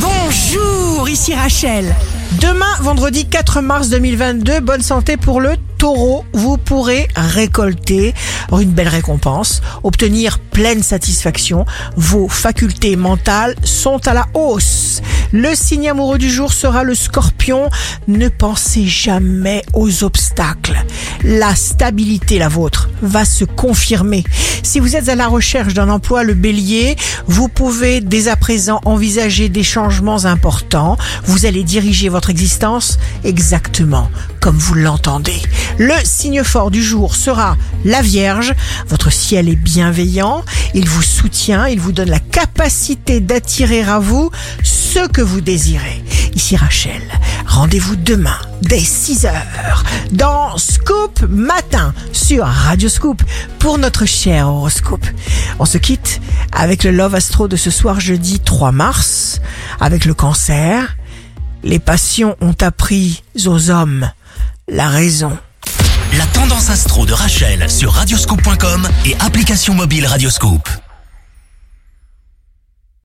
Bonjour, ici Rachel. Demain, vendredi 4 mars 2022, bonne santé pour le taureau. Vous pourrez récolter une belle récompense, obtenir pleine satisfaction. Vos facultés mentales sont à la hausse. Le signe amoureux du jour sera le scorpion. Ne pensez jamais aux obstacles. La stabilité, la vôtre, va se confirmer. Si vous êtes à la recherche d'un emploi, le bélier, vous pouvez dès à présent envisager des changements importants. Vous allez diriger votre existence exactement comme vous l'entendez. Le signe fort du jour sera la Vierge. Votre ciel est bienveillant, il vous soutient, il vous donne la capacité d'attirer à vous ce que vous désirez. Ici Rachel, rendez-vous demain dès 6h dans Scoop Matin sur Radio Scoop pour notre cher horoscope. On se quitte avec le Love Astro de ce soir jeudi 3 mars avec le cancer. Les passions ont appris aux hommes la raison. La tendance astro de Rachel sur radioscope.com et application mobile Radioscope.